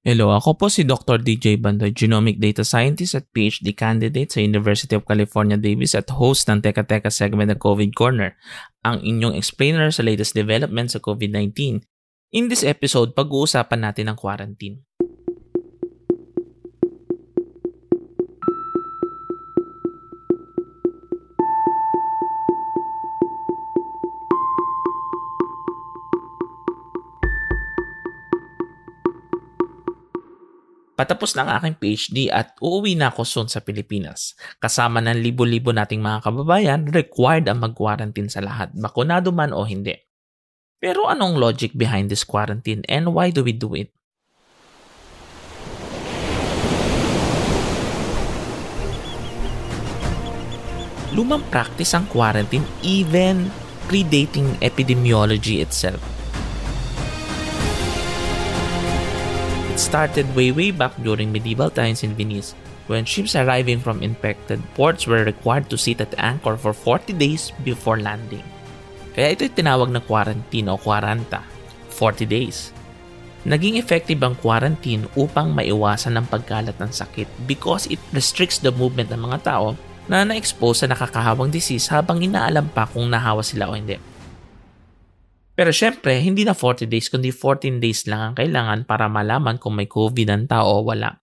Hello, ako po si Dr. DJ Bandoy, Genomic Data Scientist at PhD candidate sa University of California, Davis at host ng Teka Teka segment ng COVID Corner, ang inyong explainer sa latest developments sa COVID-19. In this episode, pag-uusapan natin ang quarantine. Patapos na ang aking PhD at uuwi na ako soon sa Pilipinas. Kasama ng libo-libo nating mga kababayan, required ang mag-quarantine sa lahat, bakunado man o hindi. Pero anong logic behind this quarantine and why do we do it? Lumang practice ang quarantine even predating epidemiology itself. Started way way back during medieval times in Venice when ships arriving from infected ports were required to sit at anchor for 40 days before landing. Kaya ito tinawag na quarantine o quaranta, 40 days. Naging effective ang quarantine upang maiwasan ang pagkalat ng sakit because it restricts the movement ng mga tao na na-expose sa nakakahawang disease habang inaalam pa kung nahawa sila o hindi. Pero syempre, hindi na 40 days kundi 14 days lang ang kailangan para malaman kung may COVID ang tao o wala.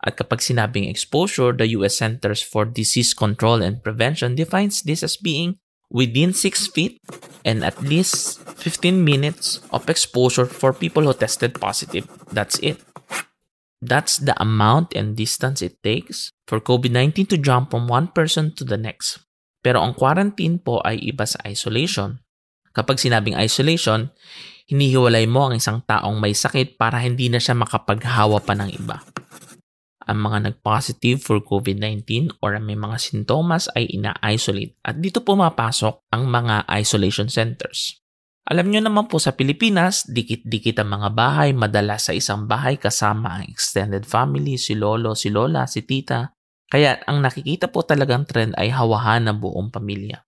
At kapag sinabing exposure, the US Centers for Disease Control and Prevention defines this as being within 6 feet and at least 15 minutes of exposure for people who tested positive. That's it. That's the amount and distance it takes for COVID-19 to jump from one person to the next. Pero ang quarantine po ay iba sa isolation Kapag sinabing isolation, hinihiwalay mo ang isang taong may sakit para hindi na siya makapaghawa pa ng iba. Ang mga nag-positive for COVID-19 or may mga sintomas ay ina-isolate at dito pumapasok ang mga isolation centers. Alam nyo naman po sa Pilipinas, dikit-dikit ang mga bahay, madalas sa isang bahay kasama ang extended family, si lolo, si lola, si tita. Kaya ang nakikita po talagang trend ay hawahan ng buong pamilya.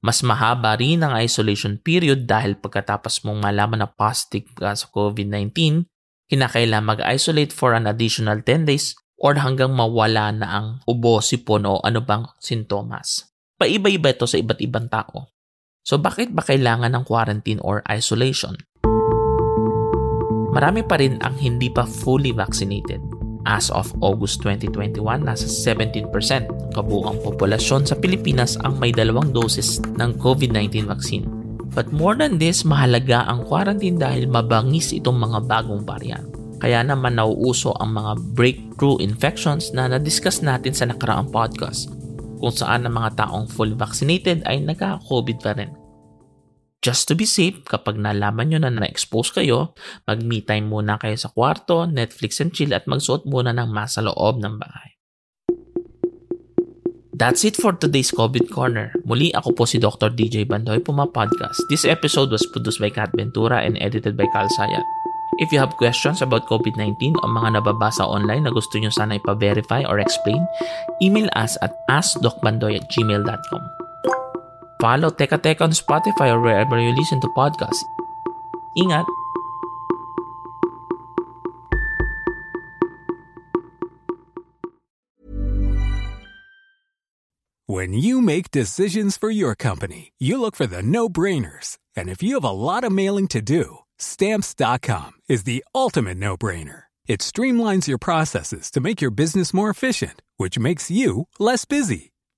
Mas mahaba rin ang isolation period dahil pagkatapos mong malaman na positive ka sa COVID-19, kinakailangan mag-isolate for an additional 10 days or hanggang mawala na ang ubo, sipon o ano bang sintomas. Paiba-iba ito sa iba't ibang tao. So bakit ba kailangan ng quarantine or isolation? Marami pa rin ang hindi pa fully vaccinated As of August 2021, nasa 17% kabuang populasyon sa Pilipinas ang may dalawang doses ng COVID-19 vaccine. But more than this, mahalaga ang quarantine dahil mabangis itong mga bagong variant. Kaya naman nauuso ang mga breakthrough infections na na-discuss natin sa nakaraang podcast kung saan ang mga taong fully vaccinated ay nagka-COVID pa rin. Just to be safe, kapag nalaman nyo na na-expose kayo, mag-me time muna kayo sa kwarto, Netflix and chill at magsuot muna ng mask sa loob ng bahay. That's it for today's COVID Corner. Muli ako po si Dr. DJ Bandoy Puma Podcast. This episode was produced by Kat Ventura and edited by Carl Sayat. If you have questions about COVID-19 o mga nababasa online na gusto nyo sana ipa-verify or explain, email us at askdocbandoy at gmail.com. Follow Teka Teka on Spotify or wherever you listen to podcasts. Ingat! When you make decisions for your company, you look for the no-brainers. And if you have a lot of mailing to do, stamps.com is the ultimate no-brainer. It streamlines your processes to make your business more efficient, which makes you less busy.